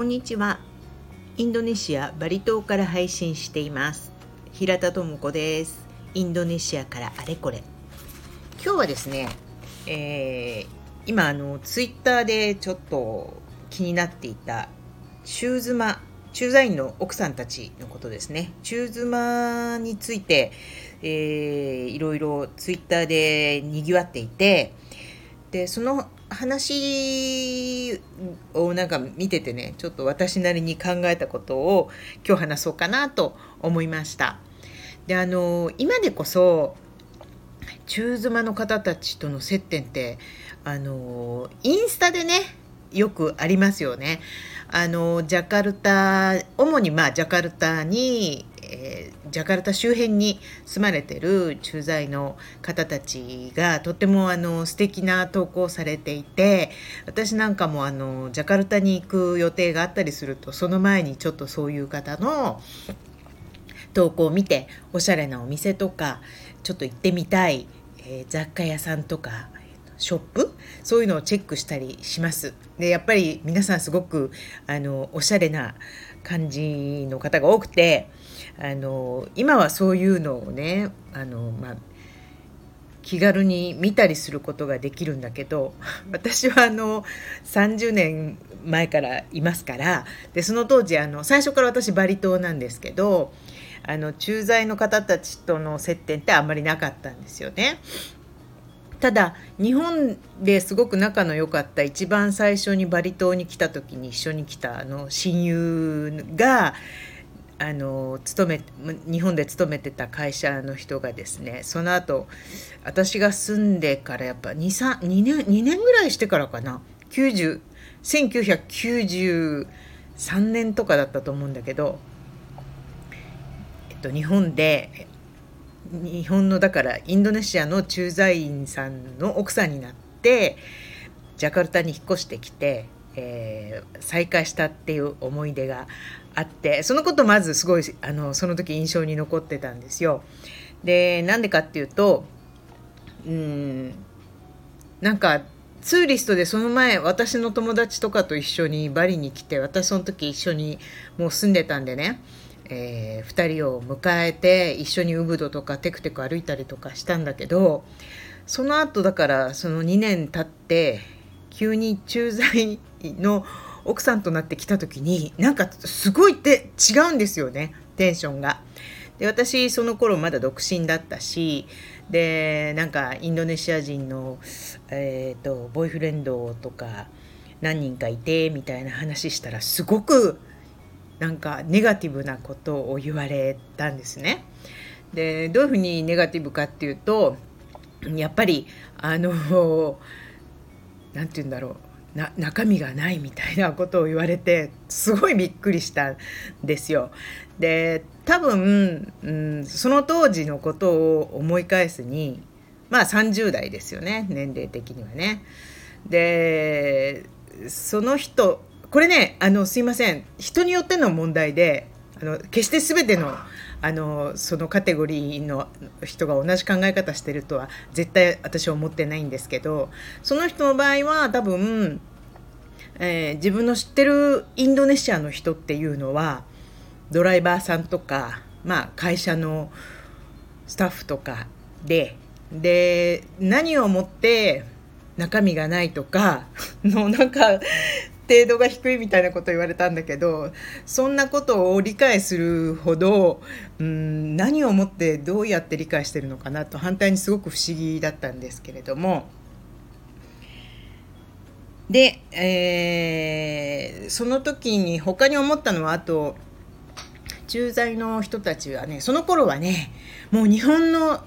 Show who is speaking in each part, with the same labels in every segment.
Speaker 1: こんにちは。インドネシアバリ島から配信しています。平田智子です。インドネシアからあれこれ。今日はですね、えー、今あのツイッターでちょっと気になっていた中妻駐在員の奥さんたちのことですね。中妻について、えー、いろいろツイッターでにぎわっていてでその話をなんか見ててねちょっと私なりに考えたことを今日話そうかなと思いました。であの今でこそ中妻の方たちとの接点ってあのインスタでねよくありますよね。あのジャカルタ主にまあジャカルタにえー、ジャカルタ周辺に住まれてる駐在の方たちがとってもあの素敵な投稿されていて私なんかもあのジャカルタに行く予定があったりするとその前にちょっとそういう方の投稿を見ておしゃれなお店とかちょっと行ってみたい、えー、雑貨屋さんとかショップそういうのをチェックしたりします。でやっぱり皆さんすごくあのおしゃれな感じの方が多くてあの今はそういうのをねあの、まあ、気軽に見たりすることができるんだけど私はあの30年前からいますからでその当時あの最初から私バリ島なんですけどあの駐在の方たちとの接点ってあんまりなかったんですよね。ただ日本ですごく仲の良かった一番最初にバリ島に来た時に一緒に来たあの親友があの勤め日本で勤めてた会社の人がですねその後私が住んでからやっぱ 2, 2, 年2年ぐらいしてからかな。90 1993年とかだったと思うんだけど、えっと、日本で日本のだからインドネシアの駐在員さんの奥さんになってジャカルタに引っ越してきて、えー、再会したっていう思い出があってそのことまずすごいあのその時印象に残ってたんですよ。でなんでかっていうとうんなんかツーリストでその前私の友達とかと一緒にバリに来て私その時一緒にもう住んでたんでね、えー、2人を迎えて一緒にウブドとかテクテク歩いたりとかしたんだけどその後だからその2年経って急に駐在の奥さんとなってきた時になんかすごいって違うんですよねテンションが。で私その頃まだ独身だったしでなんかインドネシア人の、えーと、ボーイフレンドとか何人かいてみたいな話したらすごくなんかネガティブなことを言われたんですね。でどういうふうにネガティブかっていうとやっぱりあの何て言うんだろうな中身がないみたいなことを言われてすごいびっくりしたんですよ。で多分、うん、その当時のことを思い返すにまあ30代ですよね年齢的にはね。でその人これねあのすいません人によっての問題であの決して全てのあのそのカテゴリーの人が同じ考え方してるとは絶対私は思ってないんですけどその人の場合は多分、えー、自分の知ってるインドネシアの人っていうのはドライバーさんとか、まあ、会社のスタッフとかでで何をもって中身がないとか のなんか程度が低いみたいなこと言われたんだけどそんなことを理解するほどうん何をもってどうやって理解してるのかなと反対にすごく不思議だったんですけれどもで、えー、その時に他に思ったのはあと駐在の人たちはねその頃はねもう日本の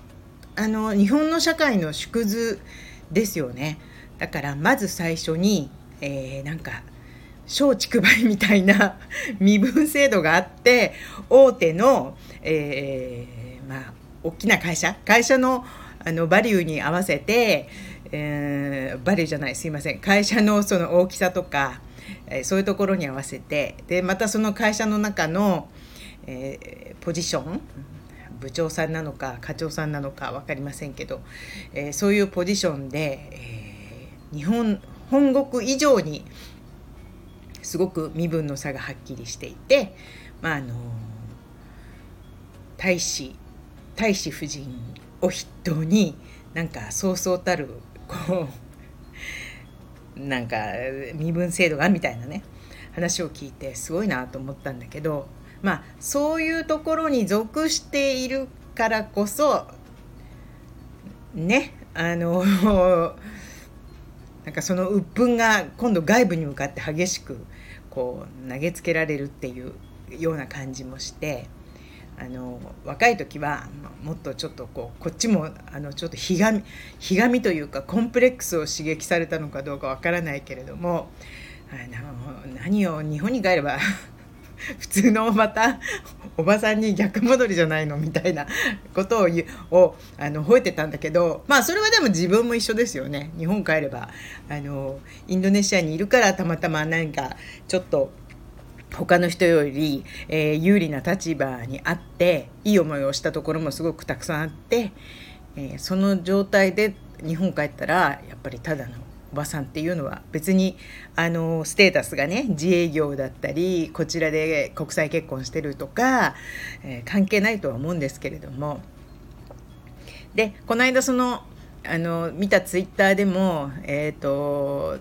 Speaker 1: あの日本の社会の縮図ですよねだからまず最初に、えー、なんか松竹梅みたいな 身分制度があって大手の、えー、まあ大きな会社会社のあのバリューに合わせて、えー、バリューじゃないすいません。会社のその大きさとか、えー、そういうところに合わせてでまたその会社の中の、えー、ポジション部長さんなのか課長さんなのか分かりませんけど、えー、そういうポジションで、えー、日本本国以上にすごく身分の差がはっきりしていて、まあ、あの大使大使夫人を筆頭になんかそうそうたるこう なんか身分制度がみたいなね話を聞いてすごいなと思ったんだけどまあそういうところに属しているからこそねあの なんかその鬱憤が今度外部に向かって激しくこう投げつけられるっていうような感じもしてあの若い時はもっとちょっとこうこっちもあのちょっとひがみひがみというかコンプレックスを刺激されたのかどうかわからないけれどもあの何を日本に帰れば 普通のまたおばさんに逆戻りじゃないのみたいなことををあの吠えてたんだけどまあそれはでも自分も一緒ですよね。日本帰れば。あのインドネシアにいるからたまたま何かちょっと他の人より、えー、有利な立場にあっていい思いをしたところもすごくたくさんあって、えー、その状態で日本帰ったらやっぱりただのおばさんっていうのは別にあのステータスがね自営業だったりこちらで国際結婚してるとか、えー、関係ないとは思うんですけれども。でこの間そのあの見たツイッターでもえっ、ー、と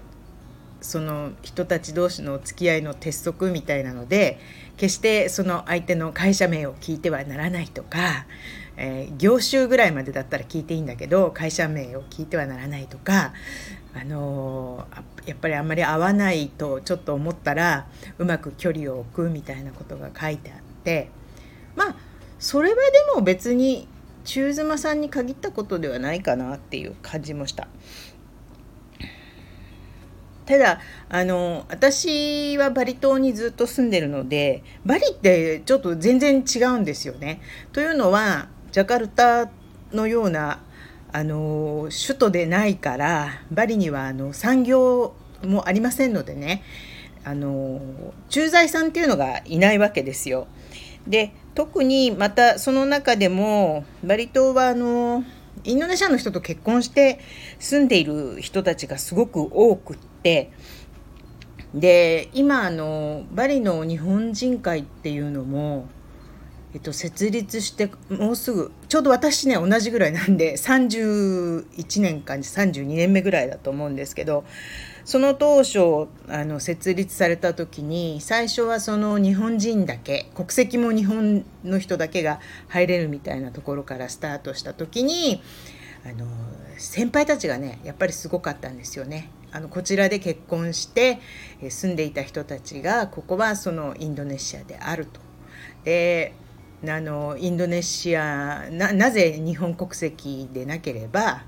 Speaker 1: その人たち同士の付き合いの鉄則みたいなので決してその相手の会社名を聞いてはならないとか、えー、業種ぐらいまでだったら聞いていいんだけど会社名を聞いてはならないとかあのー、やっぱりあんまり合わないとちょっと思ったらうまく距離を置くみたいなことが書いてあってまあそれはでも別に中妻さんに限ったことではないかなっていう感じもした。ただあの私はバリ島にずっと住んでるのでバリってちょっと全然違うんですよね。というのはジャカルタのようなあの首都でないからバリにはあの産業もありませんのでねあの駐在さんっていうのがいないわけですよ。で特にまたその中でもバリ島はあのインドネシアの人と結婚して住んでいる人たちがすごく多くってで今あのバリの日本人会っていうのもえっと、設立してもうすぐちょうど私ね同じぐらいなんで 31年か32年目ぐらいだと思うんですけどその当初あの設立された時に最初はその日本人だけ国籍も日本の人だけが入れるみたいなところからスタートした時にあの先輩たちがねやっぱりすごかったんですよね。あのこちらで結婚して住んでいた人たちがここはそのインドネシアであると。であのインドネシアなぜ日本国籍でなければ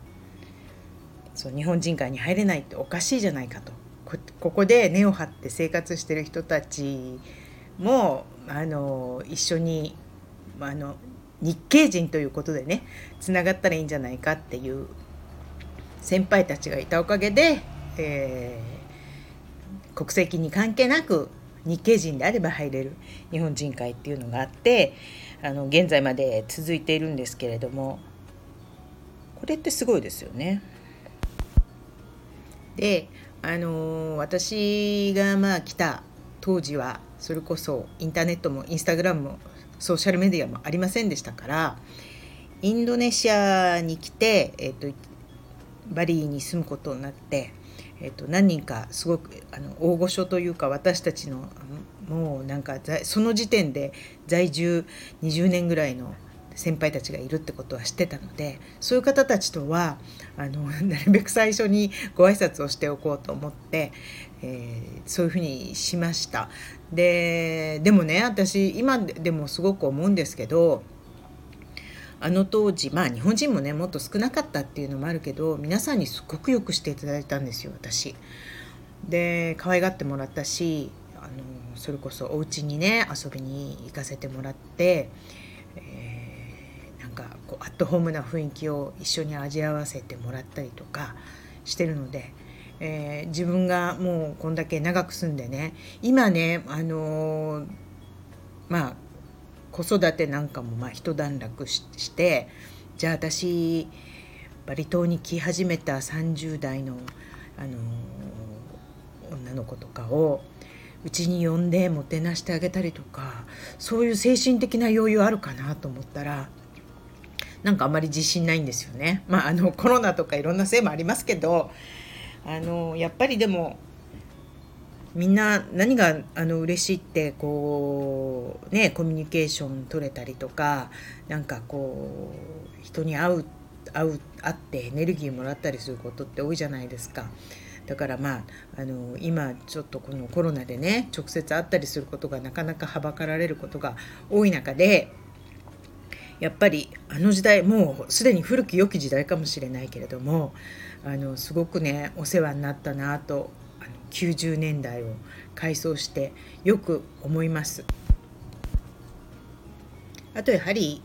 Speaker 1: そう日本人会に入れないっておかしいじゃないかと。ここで根を張って生活してる人たちもあの一緒にあの日系人ということでねつながったらいいんじゃないかっていう先輩たちがいたおかげで、えー、国籍に関係なく日系人であれば入れる日本人会っていうのがあってあの現在まで続いているんですけれどもこれってすごいですよね。であの私がまあ来た当時はそれこそインターネットもインスタグラムもソーシャルメディアもありませんでしたからインドネシアに来て、えーと、バリーに住むことになって、えーと何人かすごくあの大御所というか私たちのもうなんかその時点で在住20年ぐらいの先輩たちがいるってことは知ってたのでそういう方たちとはあの なるべく最初にご挨拶をしておこうと思って、えー、そういうふうにしました。ででもね私今でもすごく思うんですけどあの当時まあ日本人もねもっと少なかったっていうのもあるけど皆さんにすごくよくしていただいたんですよ私。で可愛がってもらったしあのそれこそお家にね遊びに行かせてもらって、えー、なんかこうアットホームな雰囲気を一緒に味わわせてもらったりとかしてるので、えー、自分がもうこんだけ長く住んでね今ねあのー、まあ子育てなんかもまあ一段落してじゃあ私バリ島に来始めた30代の、あの女の子とかをうちに呼んでもてなしてあげたりとかそういう精神的な余裕あるかなと思ったらなんかあまり自信ないんですよね。まあ、あのコロナとかいろんなせいもありますけどあのやっぱりでもみんな何があの嬉しいってこうねコミュニケーション取れたりとかなんかこう人に会う会う会ってエネルギーもらったりすることって多いじゃないですか。だからまああの今ちょっとこのコロナでね直接会ったりすることがなかなかはばかられることが多い中でやっぱりあの時代もうすでに古き良き時代かもしれないけれどもあのすごくねお世話になったなとあの90年代を回想してよく思います。あとやはり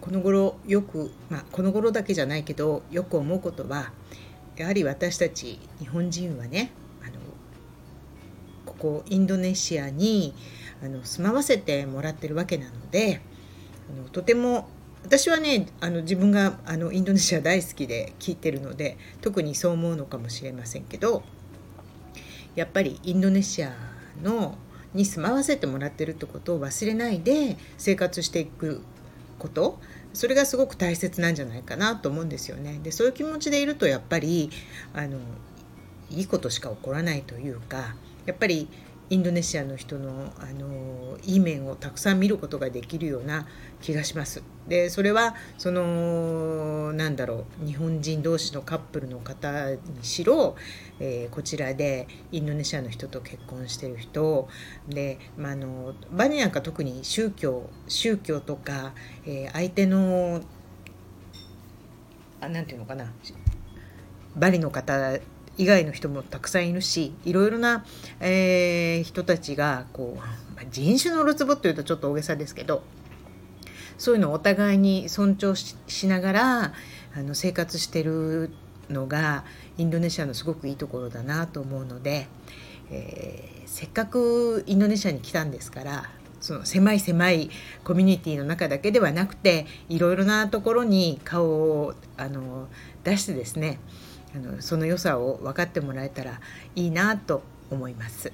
Speaker 1: この頃よく、まあ、この頃だけじゃないけどよく思うことはやはり私たち日本人はねあのここインドネシアにあの住まわせてもらってるわけなのであのとても私はねあの自分があのインドネシア大好きで聞いてるので特にそう思うのかもしれませんけどやっぱりインドネシアのに住まわせてもらってるってことを忘れないで生活していくことそれがすごく大切なんじゃないかなと思うんですよね。でそういう気持ちでいるとやっぱりあのいいことしか起こらないというかやっぱりインドネシアの人のあのいい面をたくさん見ることができるような気がします。でそれはそのなんだろう日本人同士のカップルの方にしろ、えー、こちらでインドネシアの人と結婚してる人で、まあ、あのバニなんか特に宗教宗教とか、えー、相手のあなんていうのかなバリの方以外の人もたくさんいるしいろいろな、えー、人たちがこう人種のるつぼっていうとちょっと大げさですけどそういうのをお互いに尊重しながらあの生活してるのがインドネシアのすごくいいところだなと思うので、えー、せっかくインドネシアに来たんですからその狭い狭いコミュニティの中だけではなくていろいろなところに顔をあの出してですねあのその良さを分かってもらえたらいいなと思います。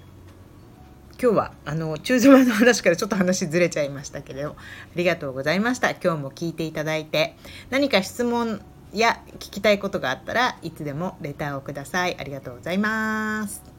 Speaker 1: 今日はあの中島の話からちょっと話ずれちゃいましたけれどありがとうございました。今日も聞いていただいて何か質問や聞きたいことがあったらいつでもレターをください。ありがとうございます。